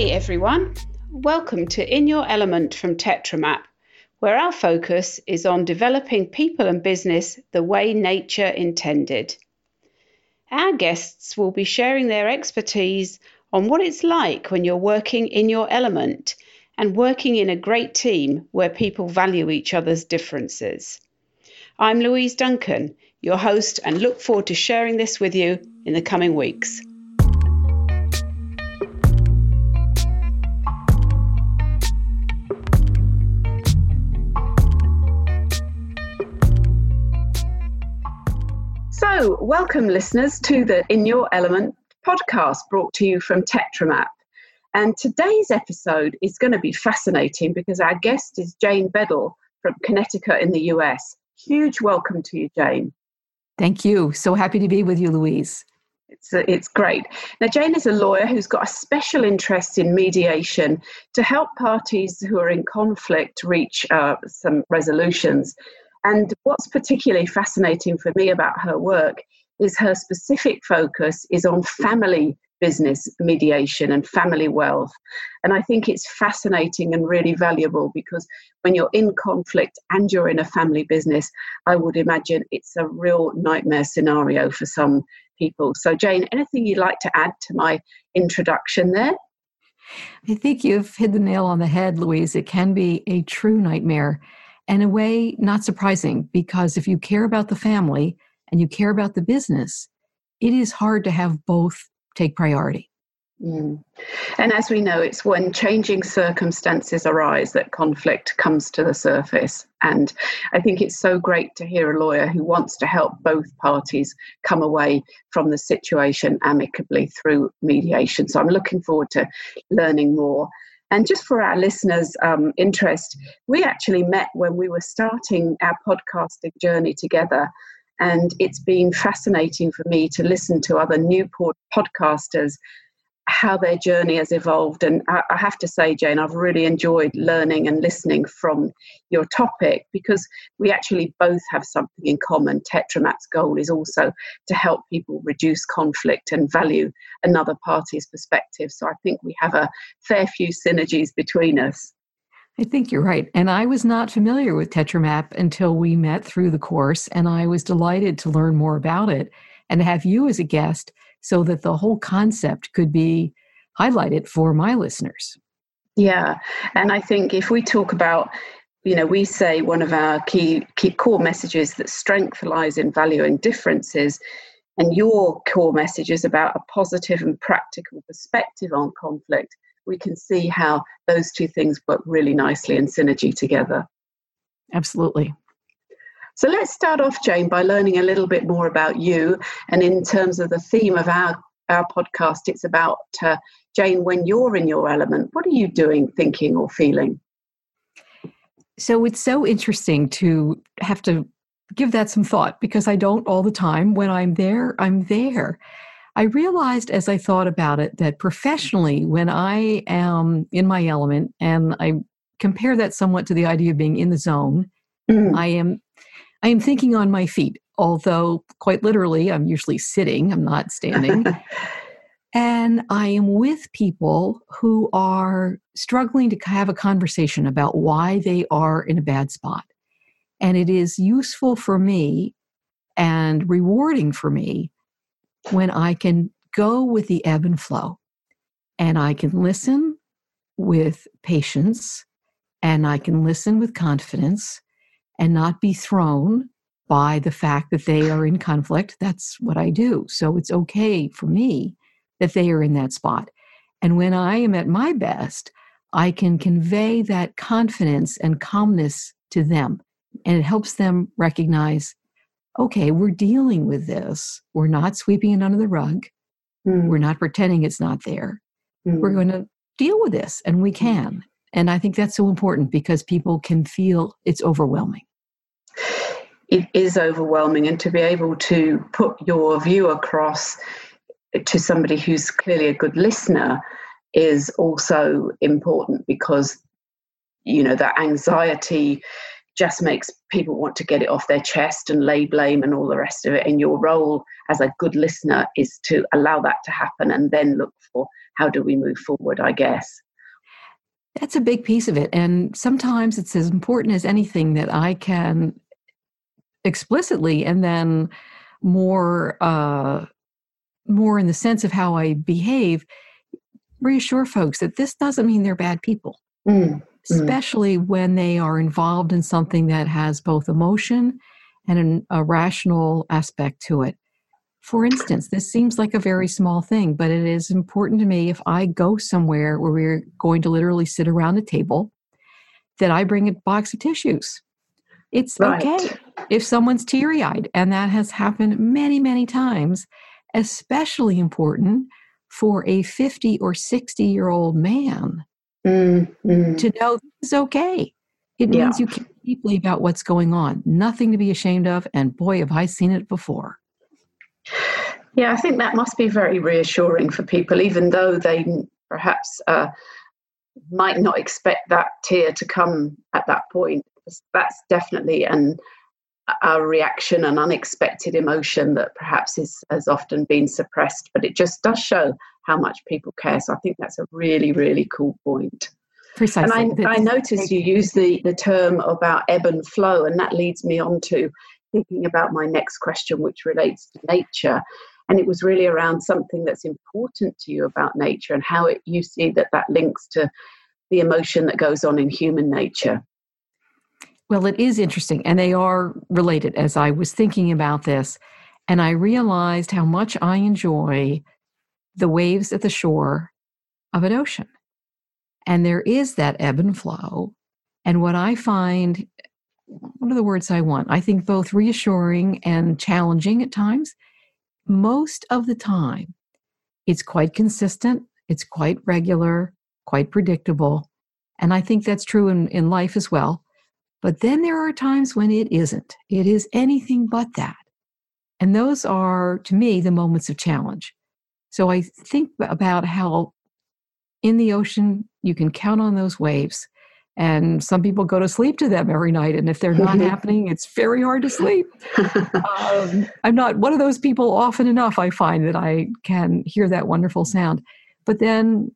Hey everyone, welcome to In Your Element from TetraMap, where our focus is on developing people and business the way nature intended. Our guests will be sharing their expertise on what it's like when you're working in your element and working in a great team where people value each other's differences. I'm Louise Duncan, your host, and look forward to sharing this with you in the coming weeks. So, welcome listeners to the In Your Element podcast brought to you from TetraMap. And today's episode is going to be fascinating because our guest is Jane Beddall from Connecticut in the US. Huge welcome to you, Jane. Thank you. So happy to be with you, Louise. It's, it's great. Now, Jane is a lawyer who's got a special interest in mediation to help parties who are in conflict reach uh, some resolutions. And what's particularly fascinating for me about her work is her specific focus is on family business mediation and family wealth. And I think it's fascinating and really valuable because when you're in conflict and you're in a family business, I would imagine it's a real nightmare scenario for some people. So, Jane, anything you'd like to add to my introduction there? I think you've hit the nail on the head, Louise. It can be a true nightmare and a way not surprising because if you care about the family and you care about the business, it is hard to have both take priority. Mm. And as we know, it's when changing circumstances arise that conflict comes to the surface. And I think it's so great to hear a lawyer who wants to help both parties come away from the situation amicably through mediation. So I'm looking forward to learning more. And just for our listeners' um, interest, we actually met when we were starting our podcasting journey together. And it's been fascinating for me to listen to other new podcasters how their journey has evolved. And I, I, have to say, Jane, I've really enjoyed learning and listening from your topic because we actually both have something in common. TetraMap's goal is also to help people reduce conflict and value another party's perspective. So I think we have a fair few synergies between us. I think you're right. And I was not familiar with TetraMap until we met through the course, and I was delighted to learn more about it and have you as a guest so that the whole concept could be highlighted for my listeners. Yeah. And I think if we talk about you know, we say one of our key key core messages that strength lies in valuing differences, and your core message is about a positive and practical perspective on conflict. We can see how those two things work really nicely in synergy together. Absolutely. So let's start off, Jane, by learning a little bit more about you. And in terms of the theme of our, our podcast, it's about uh, Jane, when you're in your element, what are you doing, thinking, or feeling? So it's so interesting to have to give that some thought because I don't all the time. When I'm there, I'm there. I realized as I thought about it that professionally, when I am in my element, and I compare that somewhat to the idea of being in the zone, mm. I am I am thinking on my feet, although quite literally, I'm usually sitting, I'm not standing. and I am with people who are struggling to have a conversation about why they are in a bad spot. And it is useful for me and rewarding for me when I can go with the ebb and flow and I can listen with patience and I can listen with confidence and not be thrown by the fact that they are in conflict. That's what I do. So it's okay for me that they are in that spot. And when I am at my best, I can convey that confidence and calmness to them. And it helps them recognize okay, we're dealing with this. We're not sweeping it under the rug. Mm. We're not pretending it's not there. Mm. We're going to deal with this, and we can. And I think that's so important because people can feel it's overwhelming it is overwhelming and to be able to put your view across to somebody who's clearly a good listener is also important because you know that anxiety just makes people want to get it off their chest and lay blame and all the rest of it. And your role as a good listener is to allow that to happen and then look for how do we move forward, I guess. That's a big piece of it. And sometimes it's as important as anything that I can explicitly and then more uh, more in the sense of how I behave, reassure folks that this doesn't mean they're bad people. Mm. Mm. especially mm. when they are involved in something that has both emotion and an, a rational aspect to it. For instance, this seems like a very small thing, but it is important to me if I go somewhere where we're going to literally sit around a table, that I bring a box of tissues. It's right. okay if someone's teary eyed, and that has happened many, many times, especially important for a 50 or 60 year old man mm, mm. to know this is okay. It means you care deeply about what's going on. Nothing to be ashamed of. And boy, have I seen it before. Yeah, I think that must be very reassuring for people, even though they perhaps uh, might not expect that tear to come at that point. That's definitely an a reaction, an unexpected emotion that perhaps is has often been suppressed, but it just does show how much people care. So I think that's a really, really cool point. Precisely. And I, I noticed you use the, the term about ebb and flow, and that leads me on to thinking about my next question, which relates to nature. And it was really around something that's important to you about nature and how it, you see that that links to the emotion that goes on in human nature. Well, it is interesting, and they are related as I was thinking about this. And I realized how much I enjoy the waves at the shore of an ocean. And there is that ebb and flow. And what I find, what are the words I want? I think both reassuring and challenging at times. Most of the time, it's quite consistent, it's quite regular, quite predictable. And I think that's true in, in life as well. But then there are times when it isn't. It is anything but that. And those are, to me, the moments of challenge. So I think about how in the ocean you can count on those waves. And some people go to sleep to them every night. And if they're not happening, it's very hard to sleep. um, I'm not one of those people often enough, I find that I can hear that wonderful sound. But then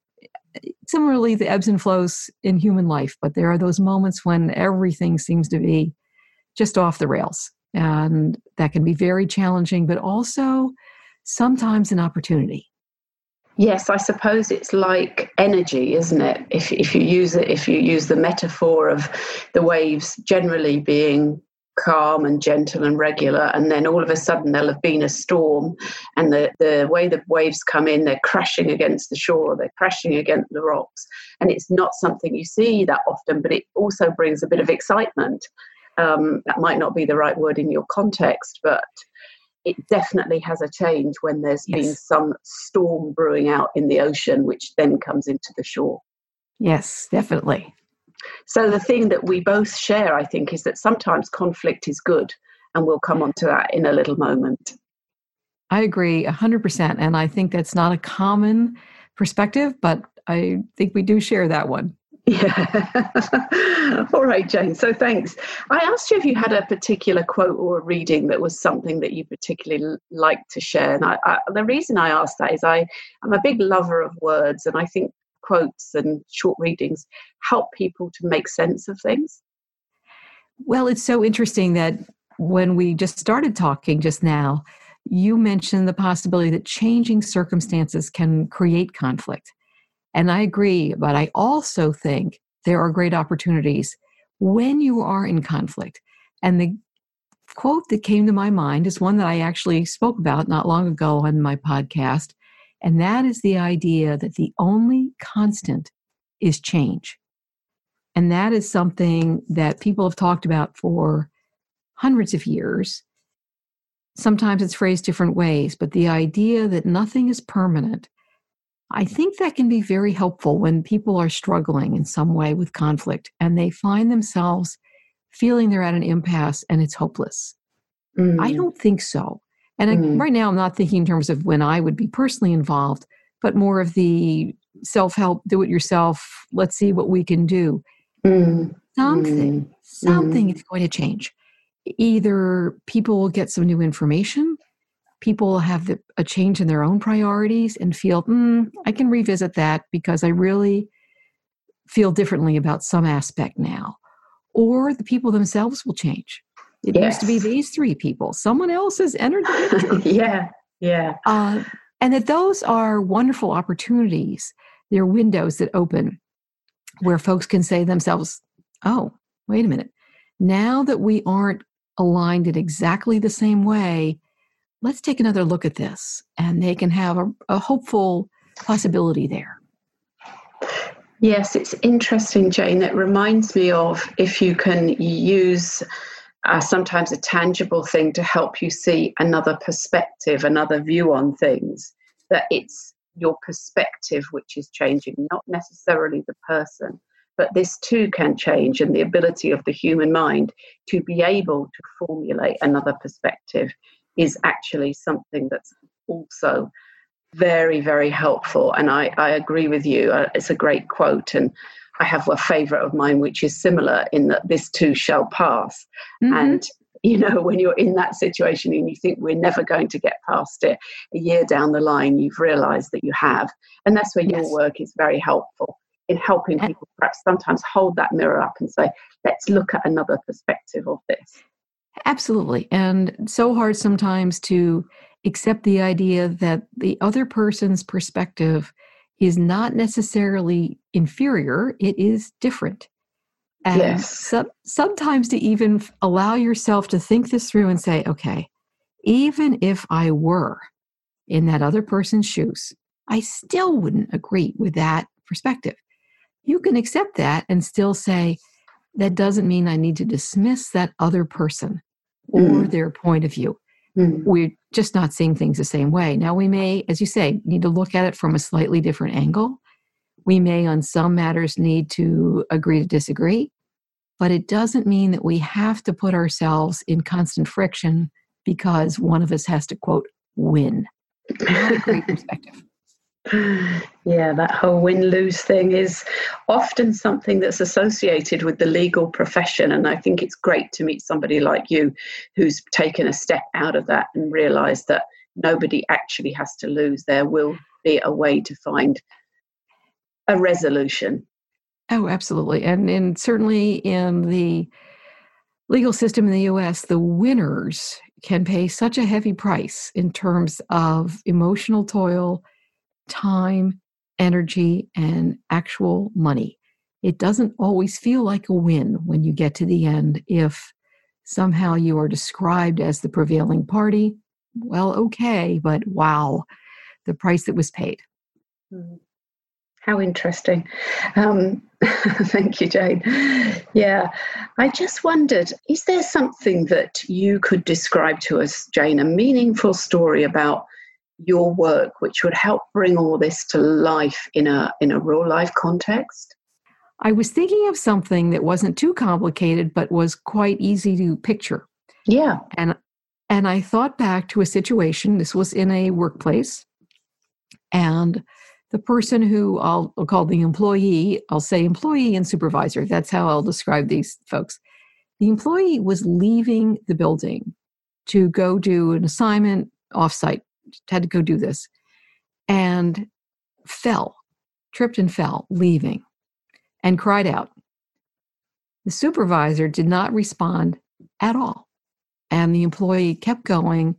similarly the ebbs and flows in human life but there are those moments when everything seems to be just off the rails and that can be very challenging but also sometimes an opportunity. Yes i suppose it's like energy isn't it? If, if you use it if you use the metaphor of the waves generally being calm and gentle and regular and then all of a sudden there'll have been a storm and the, the way the waves come in they're crashing against the shore they're crashing against the rocks and it's not something you see that often but it also brings a bit of excitement. Um, that might not be the right word in your context but it definitely has a change when there's yes. been some storm brewing out in the ocean which then comes into the shore. Yes definitely so the thing that we both share, I think, is that sometimes conflict is good, and we'll come on to that in a little moment. I agree 100%. And I think that's not a common perspective, but I think we do share that one. Yeah. All right, Jane. So thanks. I asked you if you had a particular quote or a reading that was something that you particularly like to share. And I, I, the reason I asked that is I, I'm a big lover of words, and I think quotes and short readings help people to make sense of things? Well, it's so interesting that when we just started talking just now, you mentioned the possibility that changing circumstances can create conflict. And I agree, but I also think there are great opportunities when you are in conflict. And the quote that came to my mind is one that I actually spoke about not long ago on my podcast. And that is the idea that the only constant is change. And that is something that people have talked about for hundreds of years. Sometimes it's phrased different ways, but the idea that nothing is permanent, I think that can be very helpful when people are struggling in some way with conflict and they find themselves feeling they're at an impasse and it's hopeless. Mm. I don't think so. And mm-hmm. I, right now, I'm not thinking in terms of when I would be personally involved, but more of the self help, do it yourself, let's see what we can do. mm. something, mm. something is going to change. Either people will get some new information, people will have the, a change in their own priorities and feel, mm, I can revisit that because I really feel differently about some aspect now. Or the people themselves will change. It yes. used to be these three people. Someone else has entered the picture. yeah, yeah. Uh, and that those are wonderful opportunities. They're windows that open where folks can say to themselves, oh, wait a minute. Now that we aren't aligned in exactly the same way, let's take another look at this. And they can have a, a hopeful possibility there. Yes, it's interesting, Jane. It reminds me of if you can use uh, sometimes a tangible thing to help you see another perspective, another view on things, that it's your perspective which is changing, not necessarily the person. But this too can change, and the ability of the human mind to be able to formulate another perspective is actually something that's also very, very helpful. And I, I agree with you. Uh, it's a great quote. And I have a favorite of mine, which is similar in that this too shall pass. Mm-hmm. And you know, when you're in that situation and you think we're never going to get past it, a year down the line, you've realized that you have. And that's where yes. your work is very helpful in helping people perhaps sometimes hold that mirror up and say, let's look at another perspective of this. Absolutely. And so hard sometimes to accept the idea that the other person's perspective is not necessarily inferior, it is different. And yes. so, sometimes to even allow yourself to think this through and say, okay, even if I were in that other person's shoes, I still wouldn't agree with that perspective. You can accept that and still say, that doesn't mean I need to dismiss that other person or mm. their point of view. Mm. We're just not seeing things the same way. Now, we may, as you say, need to look at it from a slightly different angle. We may, on some matters, need to agree to disagree, but it doesn't mean that we have to put ourselves in constant friction because one of us has to, quote, win. Not a great perspective. Yeah, that whole win lose thing is often something that's associated with the legal profession. And I think it's great to meet somebody like you who's taken a step out of that and realized that nobody actually has to lose. There will be a way to find a resolution. Oh, absolutely. And, and certainly in the legal system in the US, the winners can pay such a heavy price in terms of emotional toil time, energy, and actual money. It doesn't always feel like a win when you get to the end if somehow you are described as the prevailing party. Well, okay, but wow, the price that was paid. Hmm. How interesting. Um, thank you, Jane. Yeah, I just wondered is there something that you could describe to us, Jane, a meaningful story about your work which would help bring all this to life in a in a real life context? I was thinking of something that wasn't too complicated but was quite easy to picture. Yeah. And and i thought back to a situation this was in a workplace and the person who I'll, I'll call the employee i'll say employee and supervisor that's how i'll describe these folks. The employee was leaving the building to go do an assignment offsite had to go do this and fell, tripped and fell, leaving, and cried out. The supervisor did not respond at all. And the employee kept going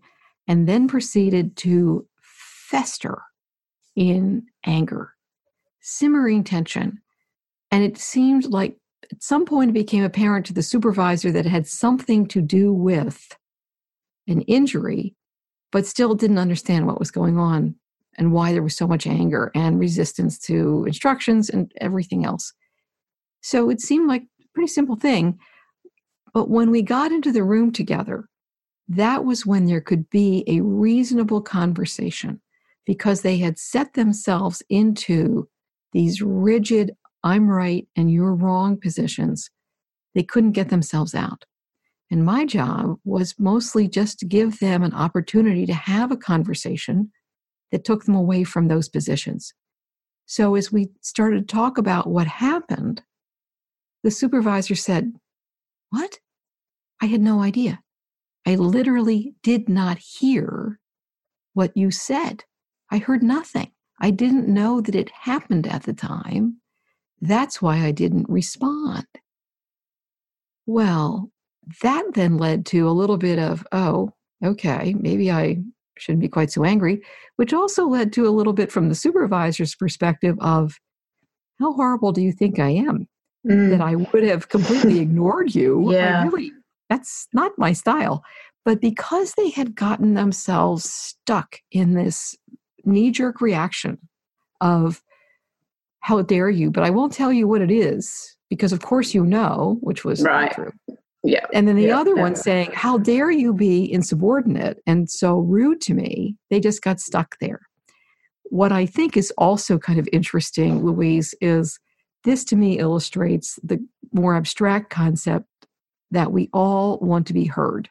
and then proceeded to fester in anger, simmering tension. And it seemed like at some point it became apparent to the supervisor that it had something to do with an injury but still didn't understand what was going on and why there was so much anger and resistance to instructions and everything else. So it seemed like a pretty simple thing. But when we got into the room together, that was when there could be a reasonable conversation because they had set themselves into these rigid, I'm right and you're wrong positions. They couldn't get themselves out. And my job was mostly just to give them an opportunity to have a conversation that took them away from those positions. So as we started to talk about what happened, the supervisor said, What? I had no idea. I literally did not hear what you said. I heard nothing. I didn't know that it happened at the time. That's why I didn't respond. Well, that then led to a little bit of, oh, okay, maybe I shouldn't be quite so angry, which also led to a little bit from the supervisor's perspective of, how horrible do you think I am? Mm. That I would have completely ignored you. Yeah. Really, that's not my style. But because they had gotten themselves stuck in this knee jerk reaction of, how dare you? But I won't tell you what it is because, of course, you know, which was right. true. Yeah. And then the yeah. other one saying, How dare you be insubordinate and so rude to me? They just got stuck there. What I think is also kind of interesting, Louise, is this to me illustrates the more abstract concept that we all want to be heard.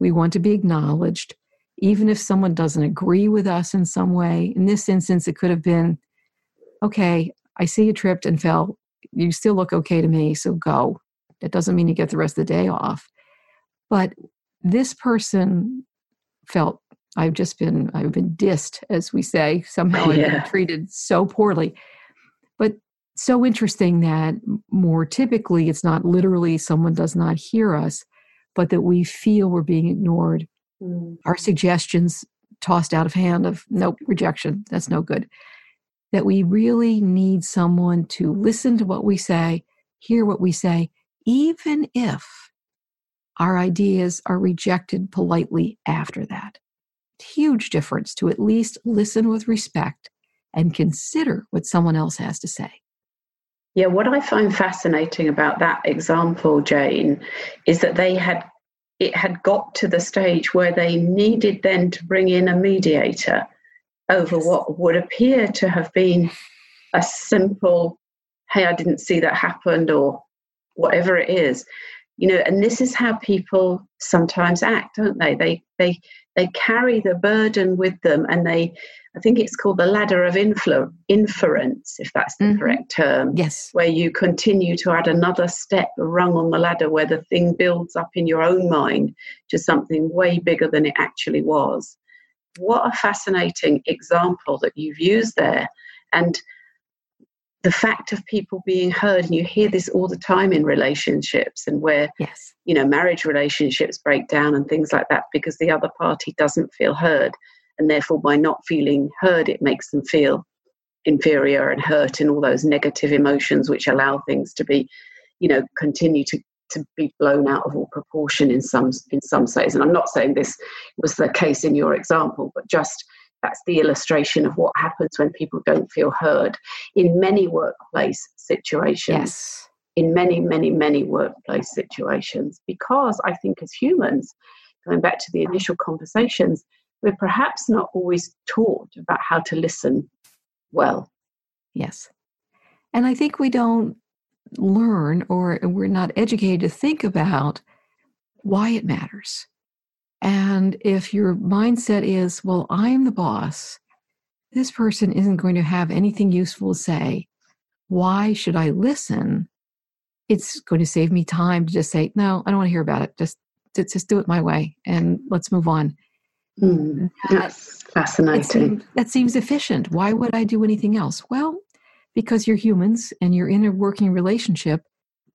We want to be acknowledged, even if someone doesn't agree with us in some way. In this instance, it could have been, okay, I see you tripped and fell. You still look okay to me, so go. That doesn't mean you get the rest of the day off. But this person felt I've just been I've been dissed, as we say. Somehow I've been treated so poorly. But so interesting that more typically it's not literally someone does not hear us, but that we feel we're being ignored. Mm. Our suggestions tossed out of hand of nope, rejection, that's no good. That we really need someone to listen to what we say, hear what we say, even if our ideas are rejected politely after that. Huge difference to at least listen with respect and consider what someone else has to say. Yeah, what I find fascinating about that example, Jane, is that they had it had got to the stage where they needed then to bring in a mediator over yes. what would appear to have been a simple, hey, I didn't see that happened, or whatever it is you know and this is how people sometimes act don't they? They they they carry the burden with them and they i think it's called the ladder of influ- inference if that's the mm-hmm. correct term yes. where you continue to add another step rung on the ladder where the thing builds up in your own mind to something way bigger than it actually was. What a fascinating example that you've used there. And the fact of people being heard and you hear this all the time in relationships and where yes. you know marriage relationships break down and things like that because the other party doesn't feel heard. And therefore by not feeling heard it makes them feel inferior and hurt and all those negative emotions which allow things to be you know continue to to be blown out of all proportion in some in some ways and i'm not saying this was the case in your example but just that's the illustration of what happens when people don't feel heard in many workplace situations. Yes. In many, many, many workplace situations, because I think as humans, going back to the initial conversations, we're perhaps not always taught about how to listen well. Yes. And I think we don't learn or we're not educated to think about why it matters. And if your mindset is, well, I'm the boss, this person isn't going to have anything useful to say. Why should I listen? It's going to save me time to just say, no, I don't want to hear about it. Just, just do it my way and let's move on. Mm, that's fascinating. that seems efficient. Why would I do anything else? Well, because you're humans and you're in a working relationship,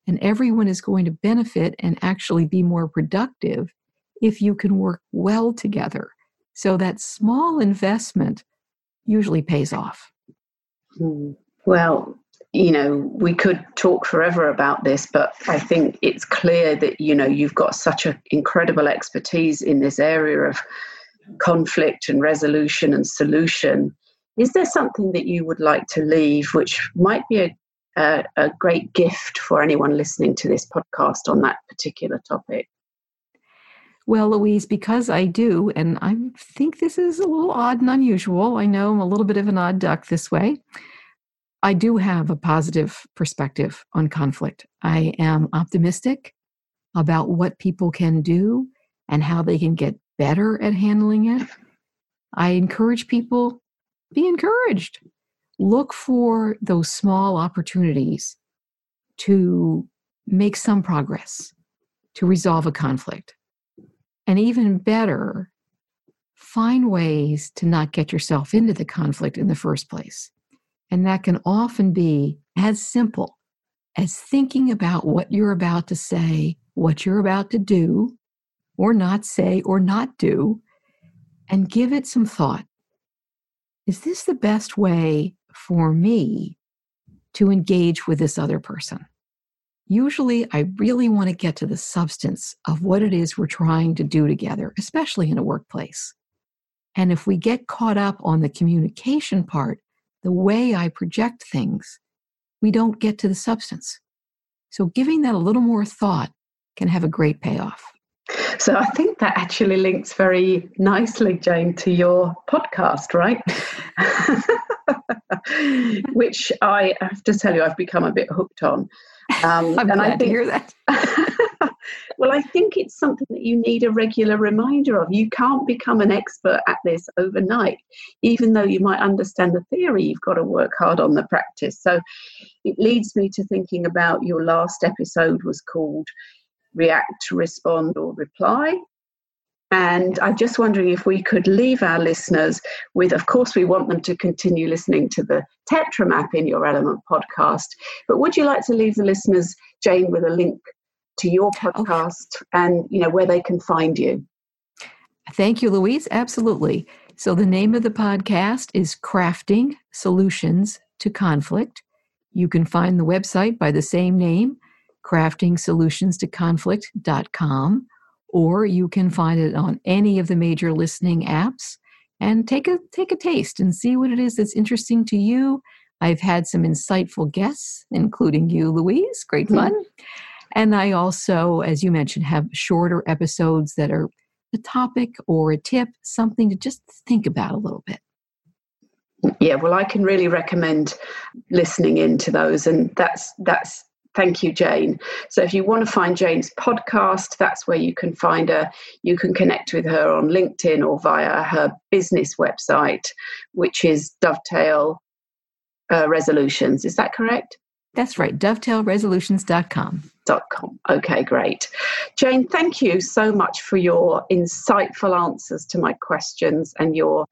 and everyone is going to benefit and actually be more productive if you can work well together. So that small investment usually pays off. Hmm. Well, you know, we could talk forever about this, but I think it's clear that, you know, you've got such an incredible expertise in this area of conflict and resolution and solution. Is there something that you would like to leave, which might be a, a, a great gift for anyone listening to this podcast on that particular topic? Well, Louise, because I do, and I think this is a little odd and unusual. I know I'm a little bit of an odd duck this way. I do have a positive perspective on conflict. I am optimistic about what people can do and how they can get better at handling it. I encourage people be encouraged. Look for those small opportunities to make some progress to resolve a conflict. And even better, find ways to not get yourself into the conflict in the first place. And that can often be as simple as thinking about what you're about to say, what you're about to do, or not say, or not do, and give it some thought. Is this the best way for me to engage with this other person? Usually, I really want to get to the substance of what it is we're trying to do together, especially in a workplace. And if we get caught up on the communication part, the way I project things, we don't get to the substance. So, giving that a little more thought can have a great payoff. So, I think that actually links very nicely, Jane, to your podcast, right? Which I have to tell you, I've become a bit hooked on. Um, I'm glad I think, to hear that. well, I think it's something that you need a regular reminder of. You can't become an expert at this overnight. Even though you might understand the theory, you've got to work hard on the practice. So it leads me to thinking about your last episode was called React, Respond, or Reply. And I'm just wondering if we could leave our listeners with, of course, we want them to continue listening to the TetraMap in Your Element podcast. But would you like to leave the listeners, Jane, with a link to your oh. podcast and you know where they can find you? Thank you, Louise. Absolutely. So the name of the podcast is Crafting Solutions to Conflict. You can find the website by the same name, craftingsolutionstoconflict.com or you can find it on any of the major listening apps and take a take a taste and see what it is that's interesting to you. I've had some insightful guests, including you, Louise. Great mm-hmm. fun. Mm-hmm. And I also, as you mentioned, have shorter episodes that are a topic or a tip, something to just think about a little bit. Yeah, well, I can really recommend listening into those, and that's that's Thank you, Jane. So, if you want to find Jane's podcast, that's where you can find her. You can connect with her on LinkedIn or via her business website, which is Dovetail uh, Resolutions. Is that correct? That's right, dovetailresolutions.com. .com. Okay, great. Jane, thank you so much for your insightful answers to my questions and your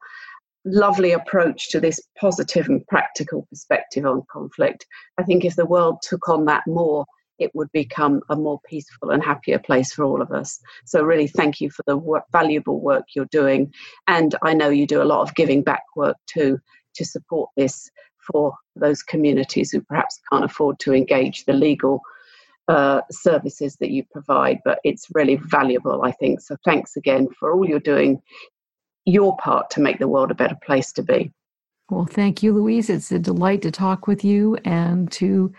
lovely approach to this positive and practical perspective on conflict. I think if the world took on that more, it would become a more peaceful and happier place for all of us. So, really, thank you for the work, valuable work you're doing. And I know you do a lot of giving back work too to support this for those communities who perhaps can't afford to engage the legal uh, services that you provide. But it's really valuable, I think. So, thanks again for all you're doing your part to make the world a better place to be. Well, thank you, Louise. It's a delight to talk with you and to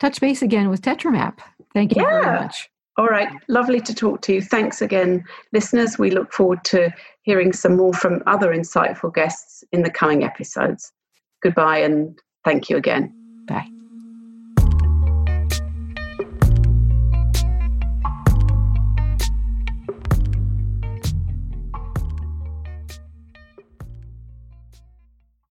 touch base again with TetraMap. Thank you yeah. very much. All right. Lovely to talk to you. Thanks again, listeners. We look forward to hearing some more from other insightful guests in the coming episodes. Goodbye and thank you again.